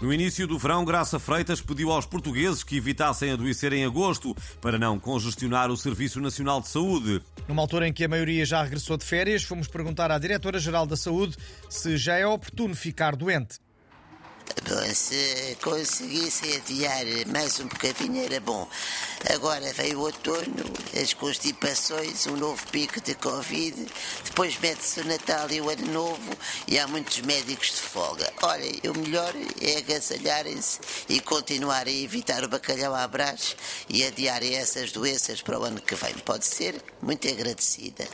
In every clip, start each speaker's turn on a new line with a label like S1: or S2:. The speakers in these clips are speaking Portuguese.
S1: No início do verão, Graça Freitas pediu aos portugueses que evitassem adoecer em agosto para não congestionar o Serviço Nacional de Saúde.
S2: Numa altura em que a maioria já regressou de férias, fomos perguntar à Diretora-Geral da Saúde se já é oportuno ficar doente.
S3: Se conseguisse adiar mais um bocadinho era bom. Agora veio o outono, as constipações, um novo pico de Covid, depois mete-se o Natal e o Ano Novo e há muitos médicos de folga. Olha, o melhor é agasalharem-se e continuar a evitar o bacalhau à brás e adiarem essas doenças para o ano que vem. Pode ser muito agradecida.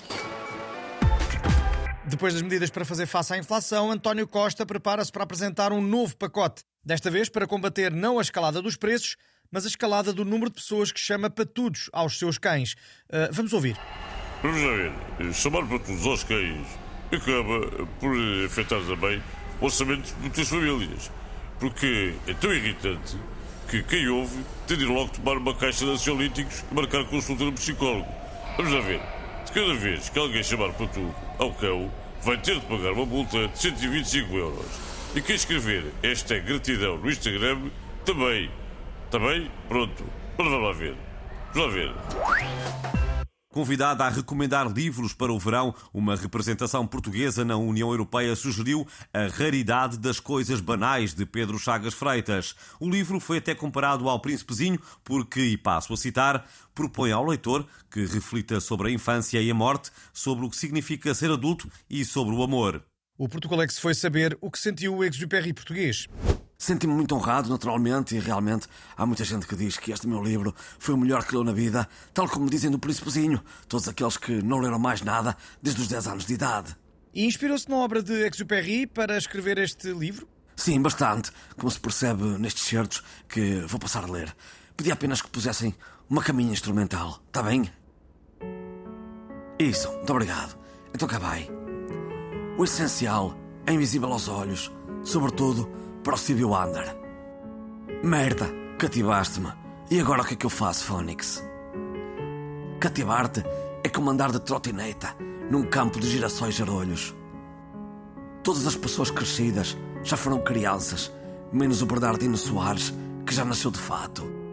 S2: Depois das medidas para fazer face à inflação, António Costa prepara-se para apresentar um novo pacote. Desta vez para combater não a escalada dos preços, mas a escalada do número de pessoas que chama patudos aos seus cães. Uh, vamos ouvir.
S4: Vamos ver. Chamar patudos aos cães acaba por afetar também o orçamento de muitas famílias. Porque é tão irritante que quem ouve tem de logo tomar uma caixa de ansiolíticos e marcar consulta no psicólogo. Vamos ver. De cada vez que alguém chamar patudo ao cão, vai ter de pagar uma multa de 125 euros. E quem escrever hashtag gratidão no Instagram, também. Também? Pronto. Mas vamos lá ver. Vamos lá ver.
S1: Convidada a recomendar livros para o verão, uma representação portuguesa na União Europeia sugeriu A Raridade das Coisas Banais de Pedro Chagas Freitas. O livro foi até comparado ao Príncipezinho porque, e passo a citar, propõe ao leitor que reflita sobre a infância e a morte, sobre o que significa ser adulto e sobre o amor.
S2: O Portugal se foi saber o que sentiu o exupéry português.
S5: Senti-me muito honrado, naturalmente, e realmente há muita gente que diz que este meu livro foi o melhor que leu na vida, tal como dizem do Príncipezinho, todos aqueles que não leram mais nada desde os 10 anos de idade.
S2: E inspirou-se na obra de Exupéry para escrever este livro?
S5: Sim, bastante, como se percebe nestes certos que vou passar a ler. Pedi apenas que pusessem uma caminha instrumental, está bem? Isso, muito obrigado. Então cá vai. O essencial é invisível aos olhos, sobretudo para o Wonder. Merda, cativaste-me. E agora o que é que eu faço, Phoenix? Cativar-te é como andar de trotineta num campo de girassóis jarolhos. Todas as pessoas crescidas já foram crianças, menos o Bernardino Soares, que já nasceu de fato.